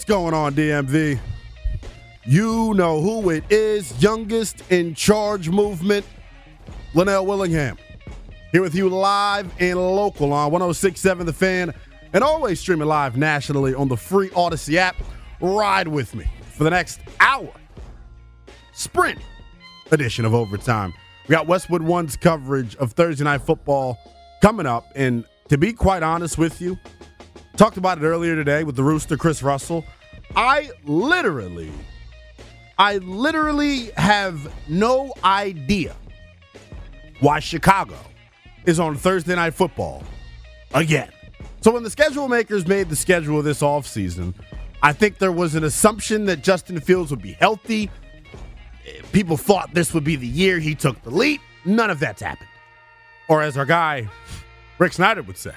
What's going on, DMV? You know who it is. Youngest in charge movement, Lynnell Willingham. Here with you live and local on 1067 The Fan and always streaming live nationally on the free Odyssey app. Ride with me for the next hour. Sprint edition of Overtime. We got Westwood One's coverage of Thursday Night Football coming up. And to be quite honest with you, talked about it earlier today with the Rooster, Chris Russell. I literally, I literally have no idea why Chicago is on Thursday Night Football again. So when the schedule makers made the schedule this offseason, I think there was an assumption that Justin Fields would be healthy. People thought this would be the year he took the leap. None of that's happened. Or as our guy Rick Snyder would say,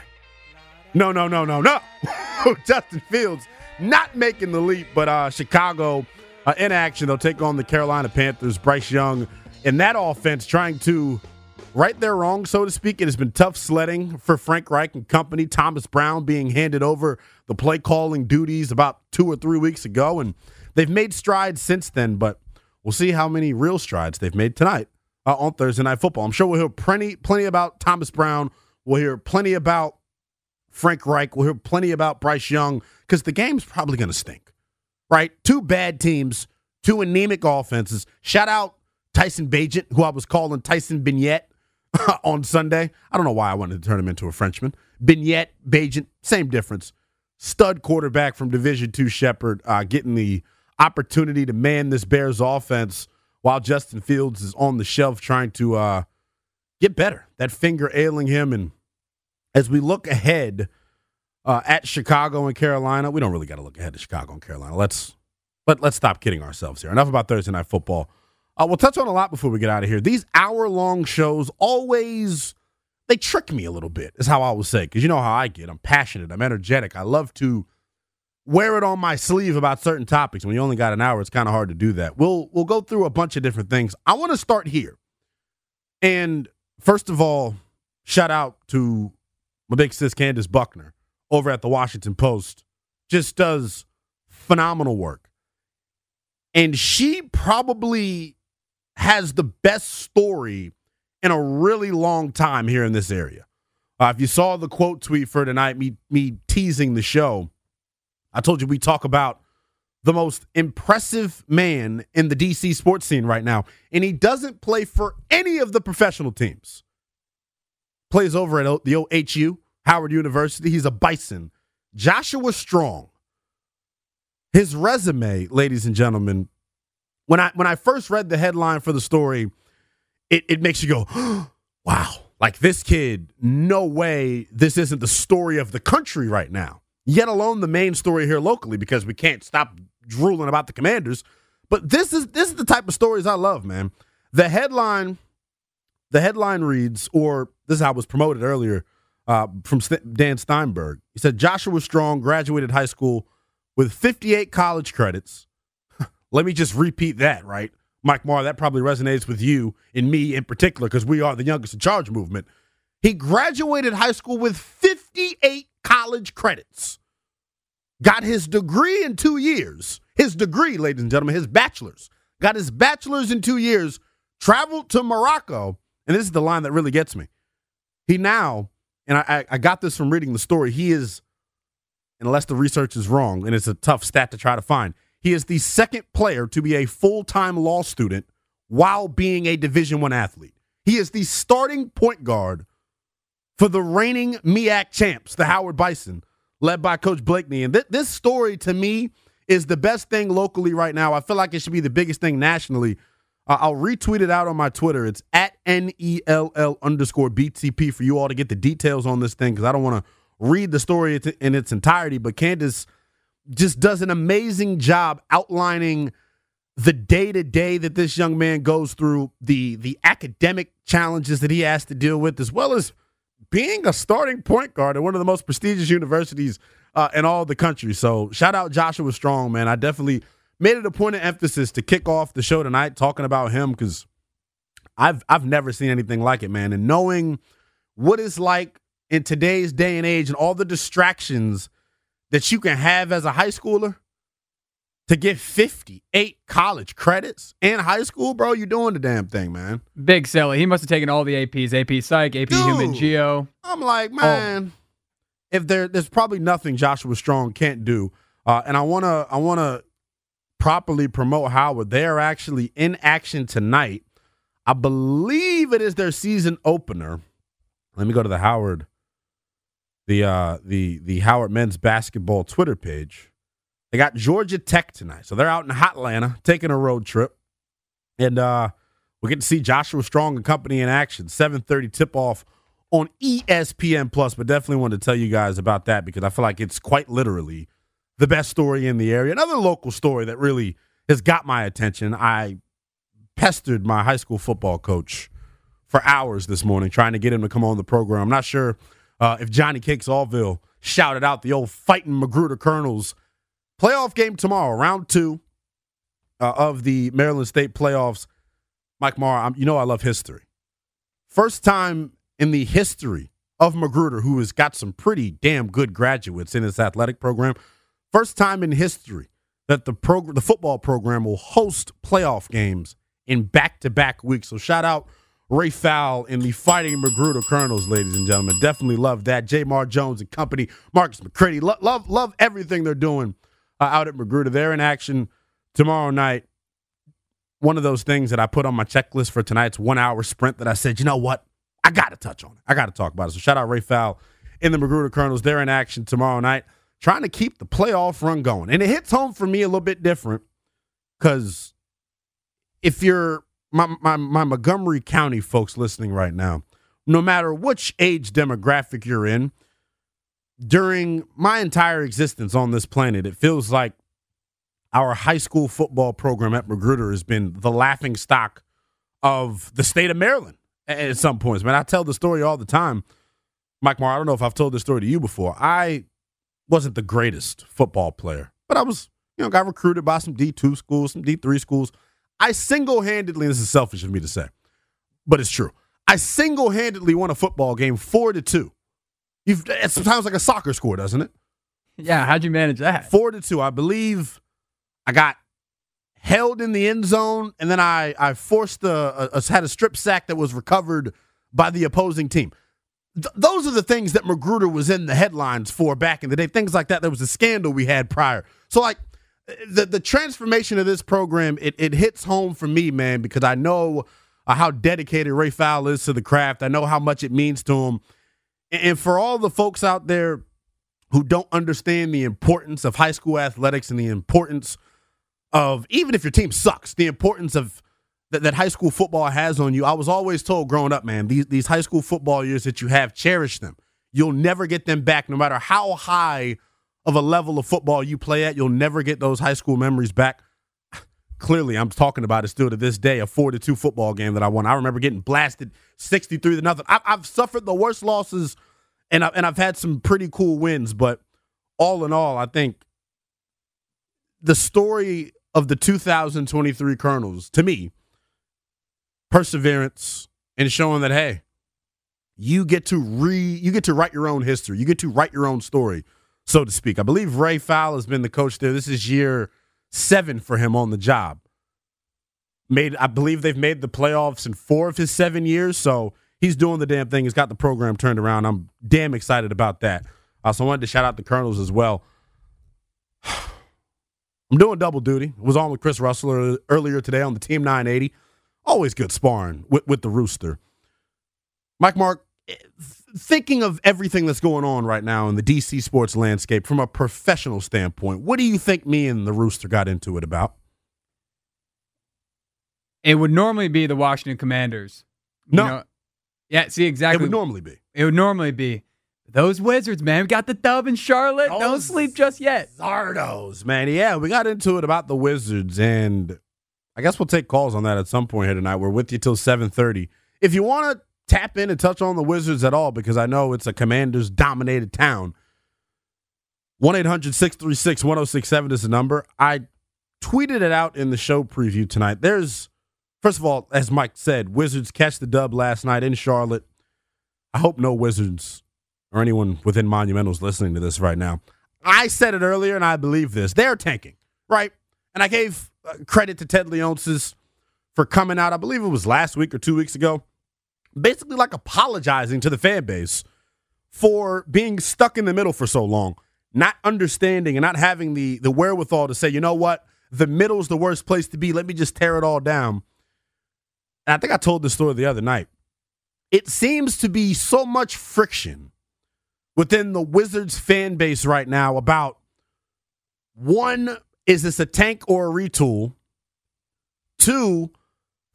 no, no, no, no, no. Justin Fields not making the leap, but uh, Chicago uh, in action. They'll take on the Carolina Panthers. Bryce Young in that offense trying to right their wrong, so to speak. It has been tough sledding for Frank Reich and company. Thomas Brown being handed over the play calling duties about two or three weeks ago, and they've made strides since then. But we'll see how many real strides they've made tonight uh, on Thursday Night Football. I'm sure we'll hear plenty, plenty about Thomas Brown. We'll hear plenty about Frank Reich. We'll hear plenty about Bryce Young because the game's probably going to stink, right? Two bad teams, two anemic offenses. Shout out Tyson Bagent, who I was calling Tyson Bignette on Sunday. I don't know why I wanted to turn him into a Frenchman. Bignette, Bagent, same difference. Stud quarterback from Division Two Shepherd, uh, getting the opportunity to man this Bears offense while Justin Fields is on the shelf trying to uh, get better. That finger ailing him. And as we look ahead uh, at Chicago and Carolina, we don't really got to look ahead to Chicago and Carolina. Let's let, let's stop kidding ourselves here. Enough about Thursday Night Football. Uh, we'll touch on a lot before we get out of here. These hour long shows always they trick me a little bit, is how I would say, because you know how I get. I'm passionate, I'm energetic. I love to wear it on my sleeve about certain topics. When you only got an hour, it's kind of hard to do that. We'll we'll go through a bunch of different things. I want to start here. And first of all, shout out to my big sis Candace Buckner over at the Washington Post. Just does phenomenal work. And she probably has the best story in a really long time here in this area. Uh, if you saw the quote tweet for tonight, me me teasing the show, I told you we talk about the most impressive man in the DC sports scene right now, and he doesn't play for any of the professional teams. Plays over at the OHU, Howard University. He's a Bison. Joshua Strong. His resume, ladies and gentlemen, when I when I first read the headline for the story, it, it makes you go, wow, like this kid, no way this isn't the story of the country right now, yet alone the main story here locally because we can't stop drooling about the commanders. But this is this is the type of stories I love, man. The headline, the headline reads, or this is how it was promoted earlier uh, from Dan Steinberg. He said Joshua Strong graduated high school with 58 college credits. Let me just repeat that, right? Mike Marr, that probably resonates with you and me in particular because we are the youngest in charge movement. He graduated high school with 58 college credits. Got his degree in two years. His degree, ladies and gentlemen, his bachelor's. Got his bachelor's in two years, traveled to Morocco, and this is the line that really gets me. He now, and I, I got this from reading the story, he is, unless the research is wrong, and it's a tough stat to try to find, he is the second player to be a full-time law student while being a Division One athlete. He is the starting point guard for the reigning MEAC champs, the Howard Bison, led by Coach Blakeney. And th- this story to me is the best thing locally right now. I feel like it should be the biggest thing nationally. Uh, I'll retweet it out on my Twitter. It's at NELL underscore BTP for you all to get the details on this thing because I don't want to read the story in its entirety. But Candace just does an amazing job outlining the day to day that this young man goes through, the the academic challenges that he has to deal with, as well as being a starting point guard at one of the most prestigious universities uh, in all the country. So shout out Joshua Strong, man. I definitely made it a point of emphasis to kick off the show tonight talking about him because I've I've never seen anything like it, man. And knowing what it's like in today's day and age and all the distractions that you can have as a high schooler to get 58 college credits in high school, bro, you're doing the damn thing, man. Big Silly. He must have taken all the APs, AP Psych, AP Dude, Human Geo. I'm like, man, oh. if there there's probably nothing Joshua Strong can't do. Uh, and I wanna I wanna properly promote Howard. They are actually in action tonight. I believe it is their season opener. Let me go to the Howard, the uh the the Howard men's basketball Twitter page. They got Georgia Tech tonight. So they're out in hot Atlanta taking a road trip. And uh, we get to see Joshua Strong and company in action. 7:30 tip off on ESPN Plus. But definitely wanted to tell you guys about that because I feel like it's quite literally the best story in the area. Another local story that really has got my attention. I pestered my high school football coach for hours this morning trying to get him to come on the program. I'm not sure uh, if Johnny Cakes Allville shouted out the old fighting Magruder Colonels Playoff game tomorrow, round two uh, of the Maryland State playoffs. Mike Marr, I'm, you know I love history. First time in the history of Magruder, who has got some pretty damn good graduates in his athletic program. First time in history that the program, the football program, will host playoff games in back-to-back weeks. So shout out Ray Fowl in the Fighting Magruder Colonels, ladies and gentlemen. Definitely love that. Jamar Jones and company, Marcus McCready, Lo- love love everything they're doing uh, out at Magruder. They're in action tomorrow night. One of those things that I put on my checklist for tonight's one hour sprint that I said, you know what? I got to touch on it. I got to talk about it. So shout out Ray Fowl in the Magruder Colonels. They're in action tomorrow night, trying to keep the playoff run going. And it hits home for me a little bit different because if you're my, my, my Montgomery County folks listening right now, no matter which age demographic you're in, during my entire existence on this planet, it feels like our high school football program at Magruder has been the laughing stock of the state of Maryland at some points. Man, I tell the story all the time. Mike Marr, I don't know if I've told this story to you before. I wasn't the greatest football player, but I was, you know, got recruited by some D2 schools, some D3 schools. I single handedly, this is selfish of me to say, but it's true. I single handedly won a football game four to two You've it sounds like a soccer score, doesn't it? Yeah, how'd you manage that? Four to two. I believe I got held in the end zone, and then I I forced a had a strip sack that was recovered by the opposing team. Th- those are the things that Magruder was in the headlines for back in the day. Things like that. There was a scandal we had prior. So like the the transformation of this program, it it hits home for me, man, because I know how dedicated Ray Fowl is to the craft. I know how much it means to him. And for all the folks out there who don't understand the importance of high school athletics and the importance of even if your team sucks, the importance of that, that high school football has on you. I was always told growing up, man, these these high school football years that you have, cherish them. You'll never get them back, no matter how high of a level of football you play at. You'll never get those high school memories back. Clearly, I'm talking about it still to this day, a four to two football game that I won. I remember getting blasted 63 to nothing. I've, I've suffered the worst losses and I, and I've had some pretty cool wins, but all in all, I think the story of the 2023 Colonels to me, perseverance and showing that hey, you get to re you get to write your own history, you get to write your own story, so to speak. I believe Ray Fowler has been the coach there. This is year seven for him on the job. Made I believe they've made the playoffs in four of his seven years, so he's doing the damn thing. He's got the program turned around. I'm damn excited about that. Uh, also, I wanted to shout out the Colonels as well. I'm doing double duty. I was on with Chris Russell earlier today on the Team 980. Always good sparring with, with the Rooster. Mike Mark, eh, thinking of everything that's going on right now in the DC sports landscape from a professional standpoint, what do you think me and the Rooster got into it about? It would normally be the Washington Commanders. No. know, yeah, see exactly. It would normally be. It would normally be those Wizards, man. We got the dub in Charlotte. Those Don't sleep just yet. Zardos, man. Yeah, we got into it about the Wizards, and I guess we'll take calls on that at some point here tonight. We're with you till seven thirty. If you want to tap in and touch on the Wizards at all, because I know it's a Commanders dominated town. 1 800 636 1067 is the number. I tweeted it out in the show preview tonight. There's First of all, as Mike said, Wizards catch the dub last night in Charlotte. I hope no Wizards or anyone within Monumentals listening to this right now. I said it earlier, and I believe this. They're tanking, right? And I gave credit to Ted Leonsis for coming out. I believe it was last week or two weeks ago, basically like apologizing to the fan base for being stuck in the middle for so long, not understanding and not having the the wherewithal to say, you know what, the middle's the worst place to be. Let me just tear it all down and I think I told this story the other night. It seems to be so much friction within the Wizards fan base right now about one, is this a tank or a retool? Two,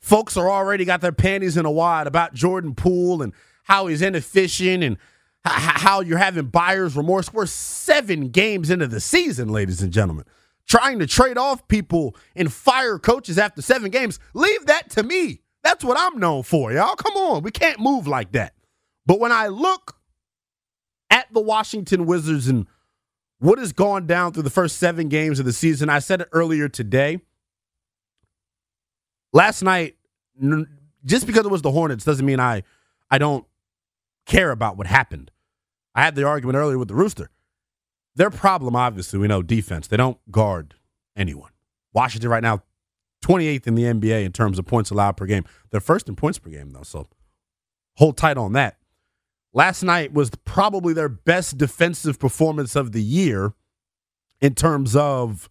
folks are already got their panties in a wad about Jordan Poole and how he's inefficient and how you're having buyer's remorse. We're seven games into the season, ladies and gentlemen. Trying to trade off people and fire coaches after seven games. Leave that to me. That's what I'm known for, y'all. Come on. We can't move like that. But when I look at the Washington Wizards and what has gone down through the first seven games of the season, I said it earlier today. Last night, just because it was the Hornets doesn't mean I, I don't care about what happened. I had the argument earlier with the Rooster. Their problem, obviously, we know defense. They don't guard anyone. Washington right now, 28th in the NBA in terms of points allowed per game. They're first in points per game, though, so hold tight on that. Last night was probably their best defensive performance of the year in terms of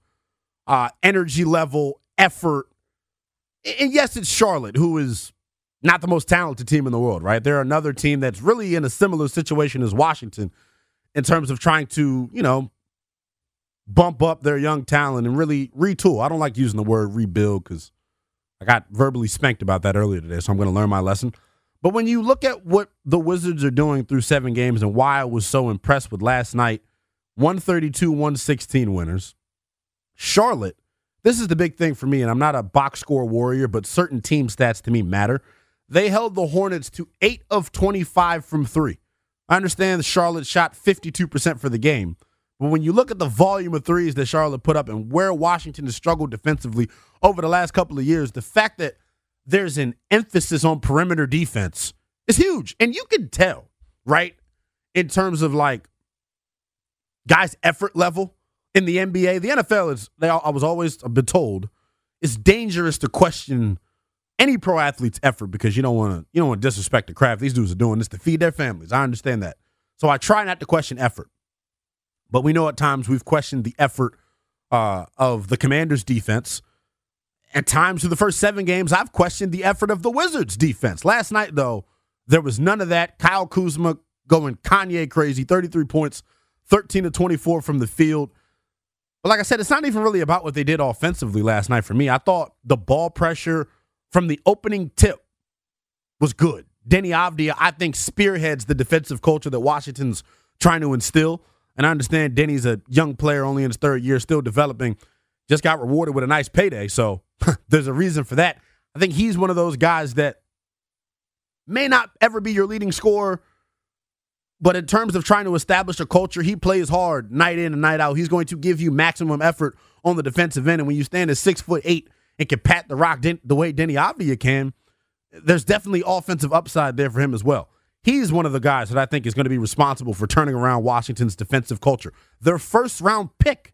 uh, energy level, effort. And yes, it's Charlotte, who is not the most talented team in the world, right? They're another team that's really in a similar situation as Washington in terms of trying to, you know, bump up their young talent and really retool. I don't like using the word rebuild because I got verbally spanked about that earlier today, so I'm going to learn my lesson. But when you look at what the Wizards are doing through seven games and why I was so impressed with last night 132 116 winners. Charlotte, this is the big thing for me, and I'm not a box score warrior, but certain team stats to me matter. They held the Hornets to 8 of 25 from three. I understand Charlotte shot 52% for the game, but when you look at the volume of threes that Charlotte put up and where Washington has struggled defensively over the last couple of years, the fact that there's an emphasis on perimeter defense is huge. And you can tell, right? In terms of like guys' effort level in the NBA, the NFL is, they, I was always been told, it's dangerous to question any pro athlete's effort because you don't want to you don't want to disrespect the craft. These dudes are doing this to feed their families. I understand that. So I try not to question effort. But we know at times we've questioned the effort uh, of the Commanders' defense. At times through the first seven games, I've questioned the effort of the Wizards' defense. Last night, though, there was none of that. Kyle Kuzma going Kanye crazy, 33 points, 13 to 24 from the field. But like I said, it's not even really about what they did offensively last night for me. I thought the ball pressure from the opening tip was good. Deni Avdija, I think, spearheads the defensive culture that Washington's trying to instill. And I understand Deni's a young player, only in his third year, still developing. Just got rewarded with a nice payday. So there's a reason for that. I think he's one of those guys that may not ever be your leading scorer, But in terms of trying to establish a culture, he plays hard night in and night out. He's going to give you maximum effort on the defensive end. And when you stand at six foot eight and can pat the rock the way Deni Avdija can, there's definitely offensive upside there for him as well. He's one of the guys that I think is going to be responsible for turning around Washington's defensive culture. Their first round pick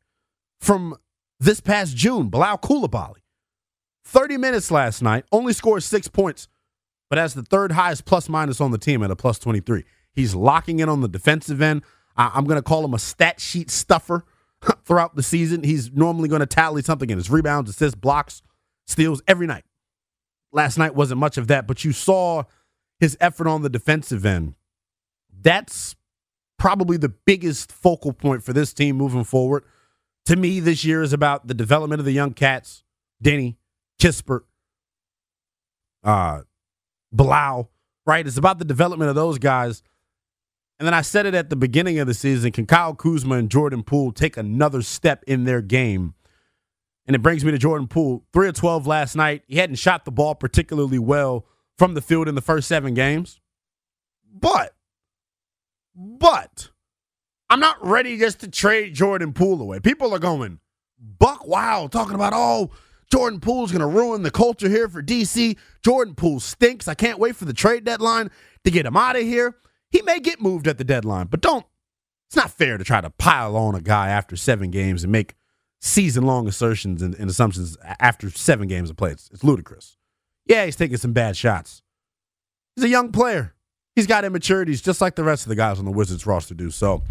from this past June, Bilal Coulibaly, 30 minutes last night, only scored six points, but has the third highest plus minus on the team at a plus 23. He's locking in on the defensive end. I'm going to call him a stat sheet stuffer throughout the season. He's normally going to tally something in his rebounds, assists, blocks, steals every night. Last night wasn't much of that, but you saw his effort on the defensive end. That's probably the biggest focal point for this team moving forward. To me, this year is about the development of the young cats, Deni, Kispert, uh, Bilal, right? It's about the development of those guys. And then I said it at the beginning of the season can Kyle Kuzma and Jordan Poole take another step in their game? And it brings me to Jordan Poole. 3 of 12 last night. He hadn't shot the ball particularly well from the field in the first seven games. But, but, I'm not ready just to trade Jordan Poole away. People are going, Buck Wow, talking about, oh, Jordan Poole's going to ruin the culture here for DC. Jordan Poole stinks. I can't wait for the trade deadline to get him out of here. He may get moved at the deadline, but don't. It's not fair to try to pile on a guy after seven games and make season long assertions and, and, assumptions after seven games of play. It's, it's ludicrous. Yeah, he's taking some bad shots. He's a young player. He's got immaturities just like the rest of the guys on the Wizards roster do. So,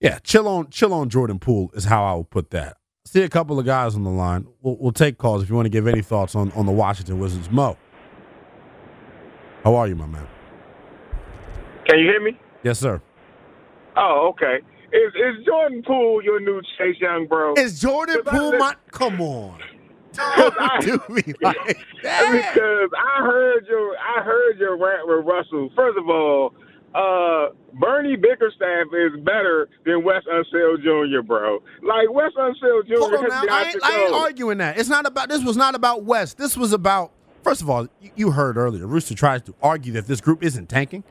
yeah, chill on chill on Jordan Poole is how I would put that. See a couple of guys on the line. We'll, we'll take calls if you want to give any thoughts on, on the Washington Wizards. Mo, how are you, my man? Can you hear me? Yes, sir. Oh, okay. Is is Jordan Poole your new Chase Young, bro? Is Jordan Poole my? Come on. Don't I, do me like that. Because I heard your I heard your rant with Russell. First of all, uh, Bernie Bickerstaff is better than Wes Unseld Jr., bro. Like Wes Unseld Jr. Hold on has now. got I ain't, I ain't arguing that. It's not about. This was not about West. This was about. First of all, you, heard earlier. Rooster tries to argue that this group isn't tanking.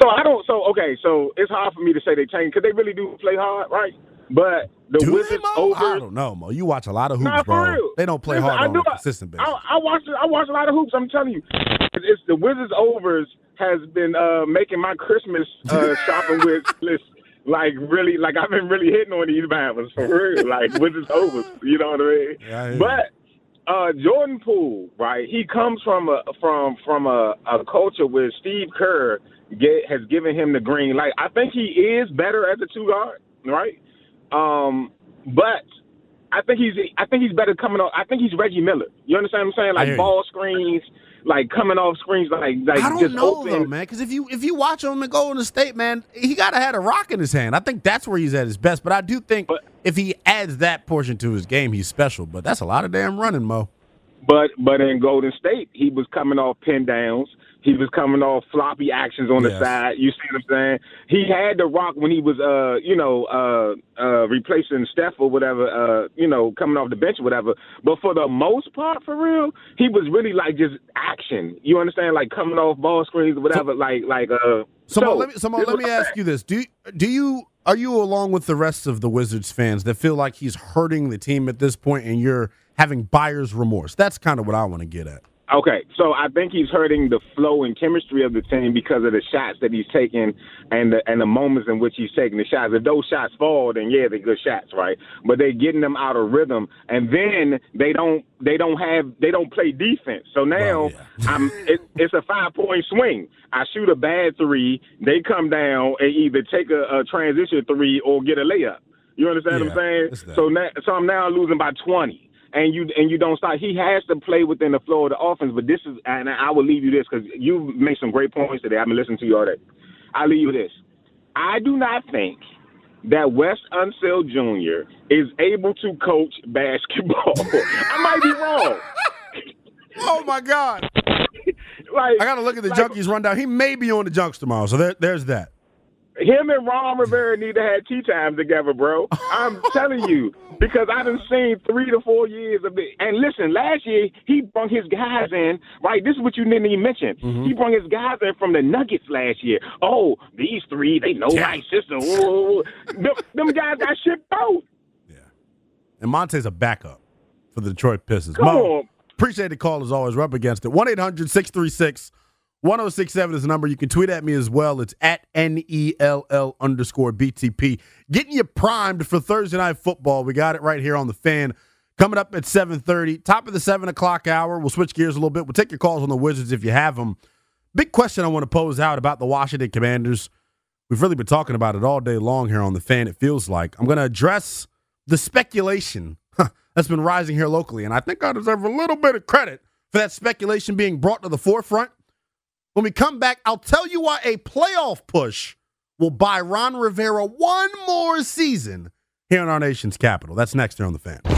So I don't. So okay. So it's hard for me to say they tank because they really do play hard, right? But the Do they, Wizards Mo? over. I don't know, Mo. You watch a lot of hoops, Nah, bro. real. They don't play Listen, hard I on do- a consistent basis. I, I watch I watch a lot of hoops. I'm telling you, it's, it's the Wizards overs has been uh, making my Christmas uh, shopping with list like really like I've been really hitting on these battles for real. Like Wizards overs, you know what I mean? Yeah, you. but uh, Jordan Poole, right? He comes from a from from a, a culture where Steve Kerr get, has given him the green light. I think he is better as a two guard, right? Um, but I think he's I think he's better coming off. I think he's Reggie Miller. You understand what I'm saying? Like ball screens, like coming off screens, like like I don't just know open. though, man. Because if you if you watch him go in the state, man, he gotta had a rock in his hand. I think that's where he's at his best. But I do think But- if he adds that portion to his game, he's special. But that's a lot of damn running, Mo. But but in Golden State, he was coming off pin downs. He was coming off floppy actions on the Yes. side. You see what I'm saying? He had the rock when he was uh you know uh uh replacing Steph or whatever uh you know coming off the bench or whatever. But for the most part, for real, he was really like just action. You understand? Like coming off ball screens or whatever. like like uh. So, Mo, let me, so let me ask you this: Do do you are you along with the rest of the Wizards fans that feel like he's hurting the team at this point, and you're having buyer's remorse? That's kind of what I want to get at. Okay, so I think he's hurting the flow and chemistry of the team because of the shots that he's taking and the and the moments in which he's taking the shots. If those shots fall, then yeah, they're good shots, right? But they're getting them out of rhythm, and then they don't they don't have they don't play defense. So now Well, yeah. I'm it, it's a five point swing. I shoot a bad three, they come down and either take a, a transition three or get a layup. You understand what I'm saying? So now, so I'm now losing by 20 and you and you don't stop. He has to play within the flow of the offense. But this is, and I will leave you this because you made some great points today. I've been listening to you all day. I'll leave you this. I do not think that Wes Unseld Jr. is able to coach basketball. I might be wrong. Oh my God! Like I got to look at the like, junkies rundown. He may be on the junks tomorrow, so there, there's that. Him and Ron Rivera need to have tea time together, bro. I'm telling you because I done seen three to four years of it. And listen, last year he brought his guys in. Right, this is what you didn't even mention. Mm-hmm. He brought his guys in from the Nuggets last year. Oh, these three, they know Yeah. my system. Them, them guys got shipped out. Yeah. And Monte's a backup for the Detroit Pistons. Come Mo, on. appreciate the call as always. We're up against it. 1 800 636 1067 is the number. You can tweet at me as well. It's at N E L L underscore BTP. Getting you primed for Thursday night football. We got it right here on the fan. Coming up at 7:30, top of the seven o'clock hour. We'll switch gears a little bit. We'll take your calls on the Wizards if you have them. Big question I want to pose out about the Washington Commanders. We've really been talking about it all day long here on the fan. It feels like I'm going to address the speculation that's been rising here locally, and I think I deserve a little bit of credit for that speculation being brought to the forefront. When we come back, I'll tell you why a playoff push will buy Ron Rivera one more season here in our nation's capital. That's next here on the fan.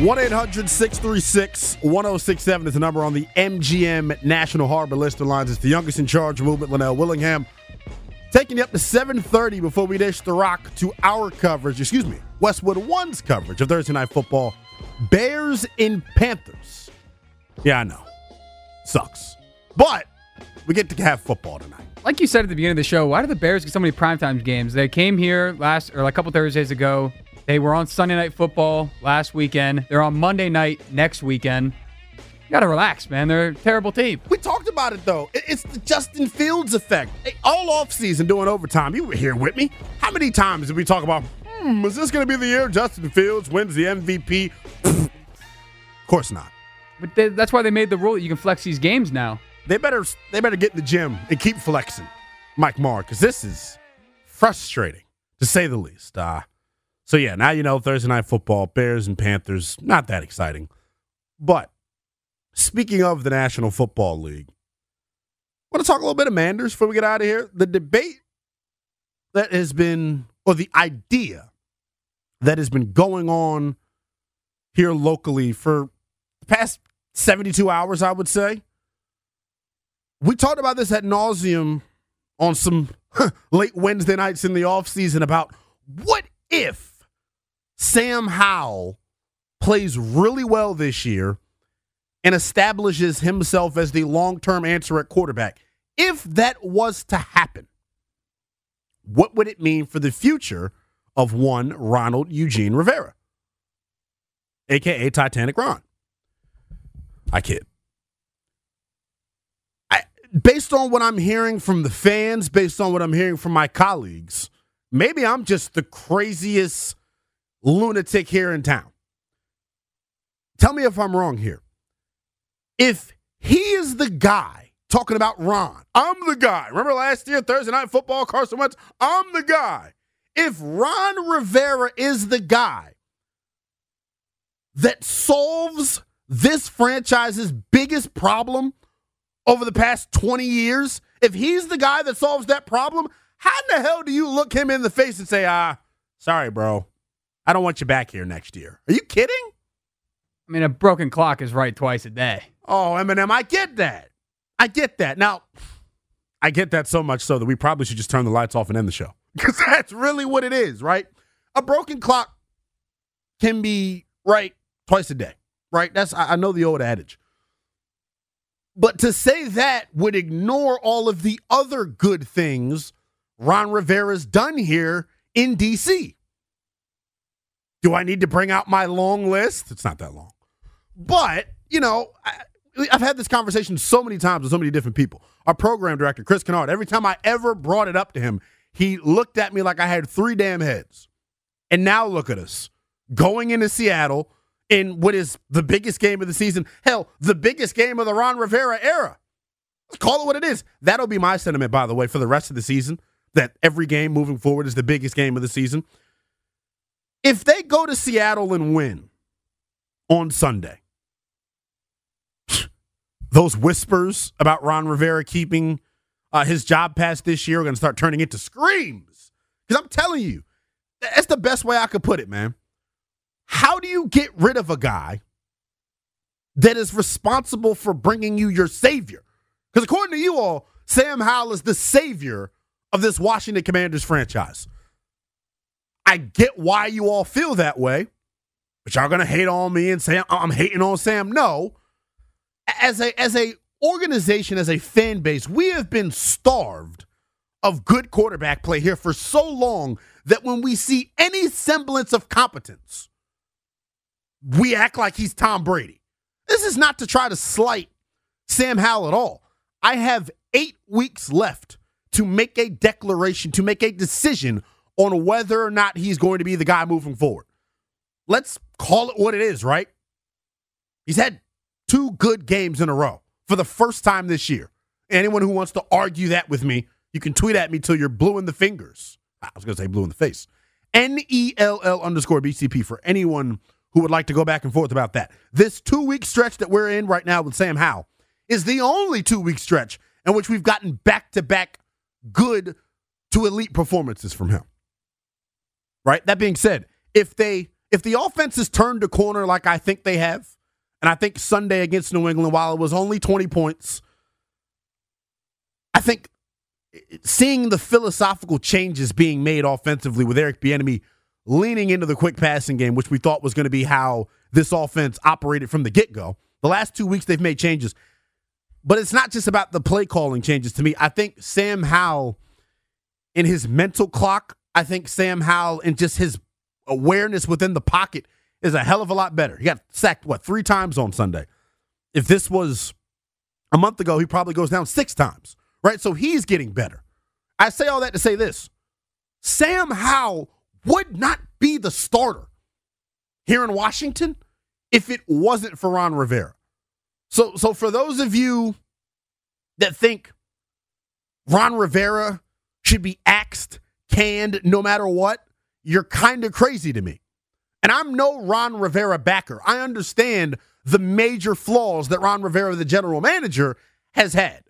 1 800 636 1067 is the number on the MGM National Harbor Lister lines. It's the youngest in charge movement, Lynnell Willingham. Taking you up to 7.30 before we dish the rock to our coverage, excuse me, Westwood One's coverage of Thursday Night Football. Bears in Panthers. Yeah, I know. Sucks. But we get to have football tonight. Like you said at the beginning of the show, why do the Bears get so many primetime games? They came here last or like a couple Thursdays ago. They were on Sunday night football last weekend. They're on Monday night next weekend. You gotta relax, man. They're a terrible team. We talked about it though. It's the Justin Fields effect. Hey, all offseason doing overtime. You were here with me. How many times did we talk about, hmm, is this going to be the year Justin Fields wins the MVP? of course not. But they, that's why they made the rule that you can flex these games now. They better they better get in the gym and keep flexing, Mike Marr, because this is frustrating to say the least. Uh, so yeah, now you know Thursday night football, Bears and Panthers, not that exciting. But speaking of the National Football League, I want to talk a little bit of Manders before we get out of here. The debate that has been, or the idea that has been going on here locally for the past 72 hours, I would say. We talked about this at nauseum on some late Wednesday nights in the offseason about what if Sam Howell plays really well this year and establishes himself as the long term answer at quarterback. If that was to happen, what would it mean for the future of one Ronald Eugene Rivera, aka Titanic Ron? I kid. I, based on what I'm hearing from the fans, based on what I'm hearing from my colleagues, maybe I'm just the craziest lunatic here in town. Tell me if I'm wrong here. If he is the guy talking about Ron. I'm the guy. Remember last year, Thursday night football, Carson Wentz? I'm the guy. If Ron Rivera is the guy that solves this franchise's biggest problem over the past 20 years, if he's the guy that solves that problem, how in the hell do you look him in the face and say, ah, sorry, bro, I don't want you back here next year? Are you kidding? I mean, a broken clock is right twice a day. Oh, Eminem, I get that. I get that. Now, I get that so much so that we probably should just turn the lights off and end the show because that's really what it is, right? A broken clock can be right twice a day, right? That's I know the old adage. But to say that would ignore all of the other good things Ron Rivera's done here in DC. Do I need to bring out my long list? It's not that long. But, you know, I, I've had this conversation so many times with so many different people. Our program director, Chris Kinard, every time I ever brought it up to him, he looked at me like I had three damn heads. And now look at us going into Seattle in what is the biggest game of the season. Hell, the biggest game of the Ron Rivera era. Let's call it what it is. That'll be my sentiment, by the way, for the rest of the season. That every game moving forward is the biggest game of the season. If they go to Seattle and win on Sunday, those whispers about Ron Rivera keeping uh, his job past this year are going to start turning into screams. Because I'm telling you, that's the best way I could put it, man. How do you get rid of a guy that is responsible for bringing you your savior? Because according to you all, Sam Howell is the savior of this Washington Commanders franchise. I get why you all feel that way, but y'all gonna hate on me and say uh, I'm hating on Sam. No, as a as a organization, as a fan base, we have been starved of good quarterback play here for so long that when we see any semblance of competence, we act like he's Tom Brady. This is not to try to slight Sam Howell at all. I have eight weeks left to make a declaration, to make a decision on whether or not he's going to be the guy moving forward. Let's call it what it is, right? He's had two good games in a row for the first time this year. Anyone who wants to argue that with me, you can tweet at me till you're blue in the fingers. I was going to say blue in the face. N E L L underscore BTP for anyone who would like to go back and forth about that. This two week stretch that we're in right now with Sam Howell is the only two week stretch in which we've gotten back to back good to elite performances from him. Right? That being said, if they if the offense has turned a corner like I think they have, and I think Sunday against New England, while it was only 20 points, I think eh, seeing the philosophical changes being made offensively with Eric Bieniemy leaning into the quick passing game, which we thought was going to be how this offense operated from the get go. The last two weeks, they've made changes. But it's not just about the play calling changes to me. I think Sam Howell, in his mental clock, I think Sam Howell, and just his awareness within the pocket, is a hell of a lot better. He got sacked, what, three times on Sunday. If this was a month ago, he probably goes down six times, right? So he's getting better. I say all that to say this Sam Howell would not be the starter here in Washington if it wasn't for Ron Rivera. So, so for those of you that think Ron Rivera should be axed, canned, no matter what, you're kind of crazy to me. And I'm no Ron Rivera backer. I understand the major flaws that Ron Rivera, the general manager, has had.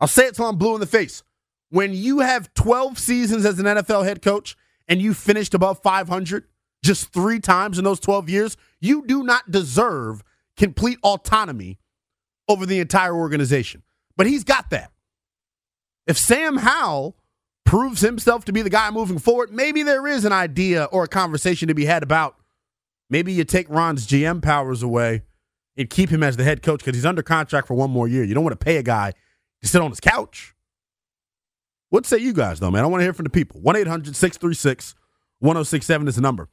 I'll say it till I'm blue in the face. When you have 12 seasons as an NFL head coach and you finished above 500 just three times in those 12 years, you do not deserve complete autonomy over the entire organization. But he's got that. If Sam Howell proves himself to be the guy moving forward, maybe there is an idea or a conversation to be had about maybe you take Ron's GM powers away and keep him as the head coach because he's under contract for one more year. You don't want to pay a guy to sit on his couch. What say you guys, though, man? I want to hear from the people. 1 800 636 1067 is the number.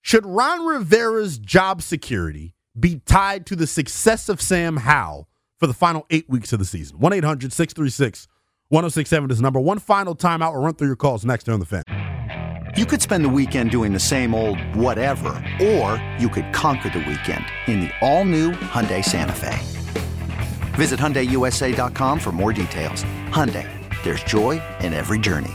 Should Ron Rivera's job security be tied to the success of Sam Howell for the final eight weeks of the season? 1 800 636 1067 is number. One final timeout. We'll run through your calls next on the fan. You could spend the weekend doing the same old whatever, or you could conquer the weekend in the all new Hyundai Santa Fe. Visit HyundaiUSA.com for more details. Hyundai, there's joy in every journey.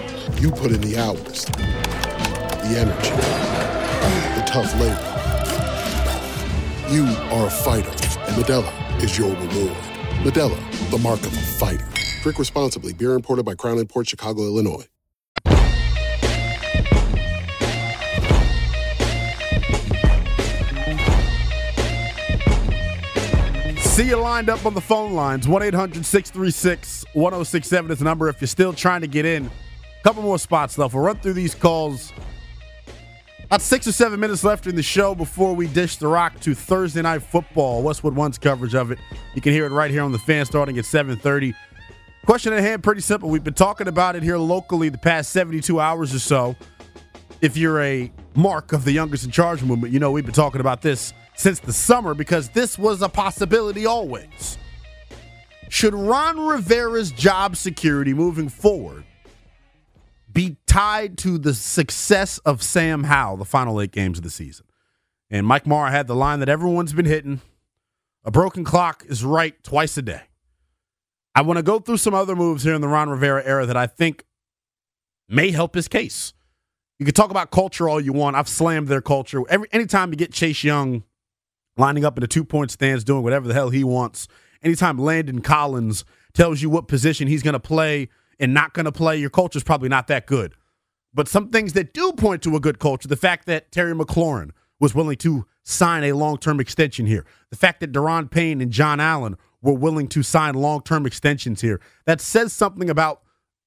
You put in the hours, the energy, the tough labor. You are a fighter, and Modelo is your reward. Modelo, the mark of a fighter. Drink responsibly. Beer imported by Crown Imports Chicago, Illinois. See you lined up on the phone lines. 1 800 636 1067 is the number if you're still trying to get in. Couple more spots left. We'll run through these calls. About six or seven minutes left in the show before we dish the rock to Thursday night football. Westwood One's coverage of it. You can hear it right here on the fan starting at 7:30. Question at hand, pretty simple. We've been talking about it here locally the past 72 hours or so. If you're a mark of the youngest in charge movement, you know we've been talking about this since the summer because this was a possibility always. Should Ron Rivera's job security moving forward be tied to the success of Sam Howell the final eight games of the season? And Mike Mara had the line that everyone's been hitting a broken clock is right twice a day. I want to go through some other moves here in the Ron Rivera era that I think may help his case. You can talk about culture all you want. I've slammed their culture. Every anytime you get Chase Young lining up in a two point stance, doing whatever the hell he wants. Anytime Landon Collins tells you what position he's going to play and not going to play, your culture is probably not that good. But some things that do point to a good culture, the fact that Terry McLaurin was willing to sign a long term extension here, the fact that Daron Payne and John Allen were willing to sign long term extensions here, that says something about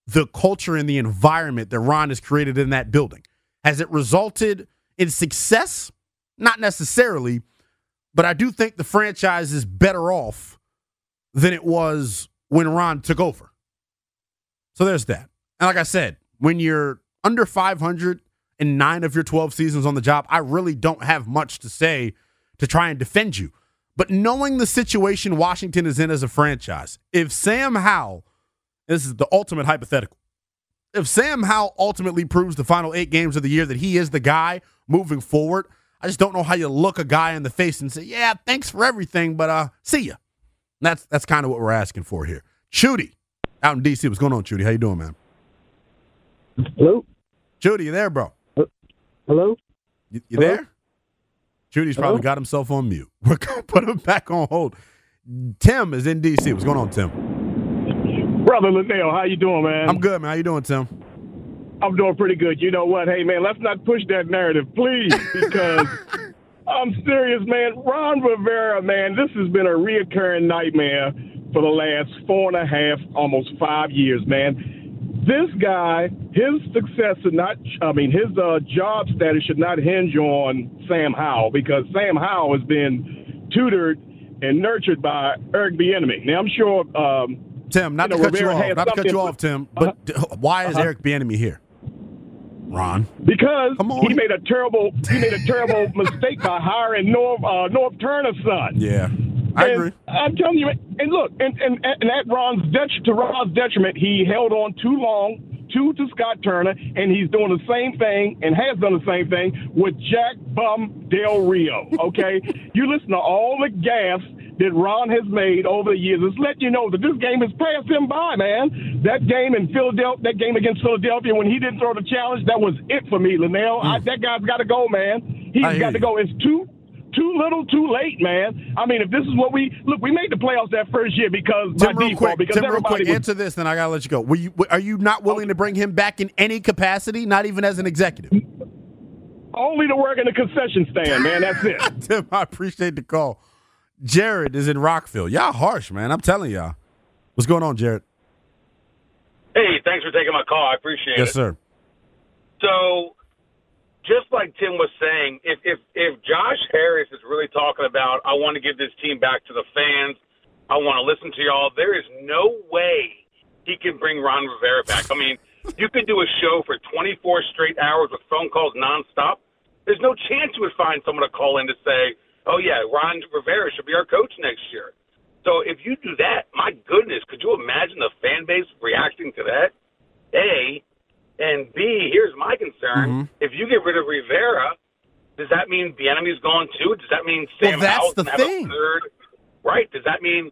the culture and the environment that Ron has created in that building. Has it resulted in success? Not necessarily, but I do think the franchise is better off than it was when Ron took over. So there's that. And like I said, when you're under 500 in nine of your 12 seasons on the job, I really don't have much to say to try and defend you. But knowing the situation Washington is in as a franchise, if Sam Howell, this is the ultimate hypothetical, if Sam Howell ultimately proves the final eight games of the year that he is the guy moving forward, I just don't know how you look a guy in the face and say, "Yeah, thanks for everything, but uh, see ya." That's that's kind of what we're asking for here. Chudy, out in DC, what's going on, Judy? How you doing, man? Hello, Judy. you there, bro? Uh, hello, you, you Hello? there? Chudy's probably got himself on mute. We're gonna put him back on hold. Tim is in DC. What's going on, Tim? brother Lynnell. How you doing, man? I'm good, man. How you doing, Tim? I'm doing pretty good. You know what? Hey, man, let's not push that narrative, please, because I'm serious, man. Ron Rivera, man, this has been a reoccurring nightmare for the last four and a half, almost five years, man. This guy, his success should not, I mean, his uh, job status should not hinge on Sam Howell because Sam Howell has been tutored and nurtured by Eric Bieniemy. Now, I'm sure. Um, Tim, not you to know, cut you off, not to cut you off, Tim. But d- why is Uh-huh. Eric Bieniemy here? Ron, Because he made a terrible he made a terrible mistake by hiring North uh, Norv Turner's son. yeah, I And agree. I'm telling you, and look, and and, and at Ron's det- to Ron's detriment, he held on too long to to Scott Turner, and he's doing the same thing and has done the same thing with Jack Bum Del Rio. Okay, you listen to all the gas that Ron has made over the years. It's let you know that this game has passed him by, man. That game in Philadelphia, that game against Philadelphia, when he didn't throw the challenge, that was it for me, Lynnell. Hmm. I, that guy's got to go, man. He's got to go. It's too too little, too late, man. I mean, if this is what we look, we made the playoffs that first year because Tim, by real default, quick, because Tim, real everybody quick, was, answer this, then I gotta let you go. Were you, are you not willing to bring him back in any capacity, not even as an executive? only to work in the concession stand, man. That's it. Tim, I appreciate the call. Jared is in Rockville. Y'all harsh, man. I'm telling y'all. What's going on, Jared? Hey, thanks for taking my call. I appreciate Yes, it. Yes, sir. So, just like Tim was saying, if if if Josh Harris is really talking about, I want to give this team back to the fans, I want to listen to y'all. There is no way he can bring Ron Rivera back. I mean, you could do a show for 24 straight hours with phone calls nonstop. There's no chance you would find someone to call in to say, "Oh yeah, Ron Rivera should be our coach next year." So if you do that, my goodness, could you imagine the fan base reacting to that? A and B. Here's my concern: mm-hmm. if you get rid of Rivera, does that mean Bieniemy's gone too? Does that mean Well, Sam that's Howell's the gonna thing. have a third? Right? Does that mean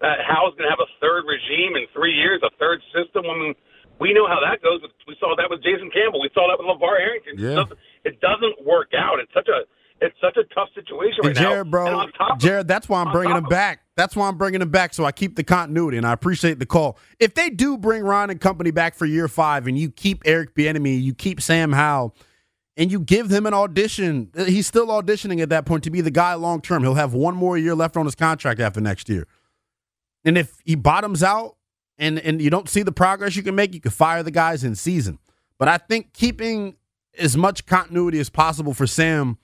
that Howell's going to have a third regime in three years, a third system? I mean, we know how that goes. We saw that with Jason Campbell. We saw that with LaVar Arrington. It Yeah. It doesn't work out. It's such a it's such a tough situation right Jared, now. Bro, on top of- Jared, that's why I'm bringing him back. That's why I'm bringing him back, so I keep the continuity, and I appreciate the call. If they do bring Ron and company back for year five, and you keep Eric Bieniemy, you keep Sam Howell, and you give him an audition, uh, he's still auditioning at that point to be the guy long term. He'll have one more year left on his contract after next year. And if he bottoms out and and you don't see the progress you can make, you can fire the guys in season. But I think keeping as much continuity as possible for Sam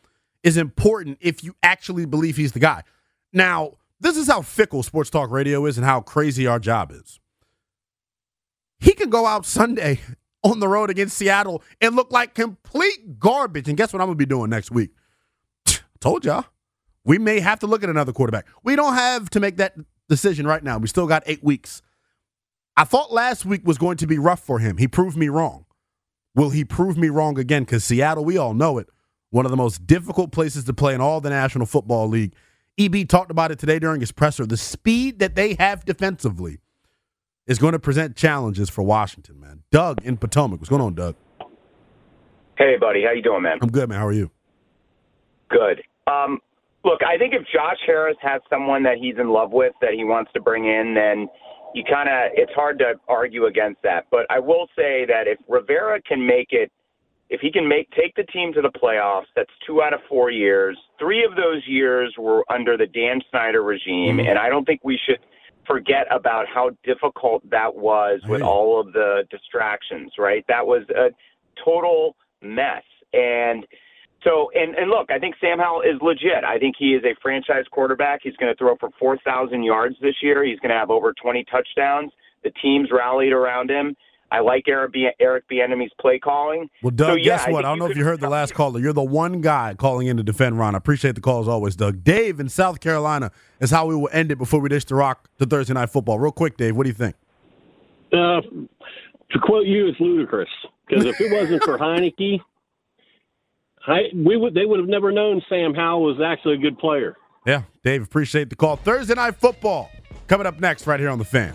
is important if you actually believe he's the guy. Now, this is how fickle sports talk radio is and how crazy our job is. He can go out Sunday on the road against Seattle and look like complete garbage. And guess what I'm going to be doing next week? Told y'all. We may have to look at another quarterback. We don't have to make that decision right now. We still got eight weeks. I thought last week was going to be rough for him. He proved me wrong. Will he prove me wrong again? Because Seattle, we all know it, one of the most difficult places to play in all the National Football League. EB talked about it today during his presser. The speed that they have defensively is going to present challenges for Washington, man. Doug in Potomac. What's going on, Doug? Hey, buddy, how you doing, man? I'm good, man. How are you? Good. Um, look, I think if Josh Harris has someone that he's in love with that he wants to bring in, then you kind of it's hard to argue against that. But I will say that if Rivera can make it, if he can make take the team to the playoffs, that's two out of four years. Three of those years were under the Dan Snyder regime, mm-hmm. and I don't think we should forget about how difficult that was with mm-hmm. all of the distractions. Right, that was a total mess, and. So and and look, I think Sam Howell is legit. I think he is a franchise quarterback. He's going to throw for 4,000 yards this year. He's going to have over 20 touchdowns. The team's rallied around him. I like Eric B- Eric Bieniemy's play calling. Well, Doug, So, yeah, guess what? think I don't know if you heard the last caller. You're the one guy calling in to defend Ron. I appreciate the call as always, Doug. Dave in South Carolina is how we will end it before we dish the rock to Thursday Night Football. Real quick, Dave, what do you think? Uh, to quote you, it's ludicrous because if it wasn't for Heinicke, I, we would they would have never known Sam Howell was actually a good player. Yeah, Dave, appreciate the call. Thursday Night Football coming up next right here on The Fan.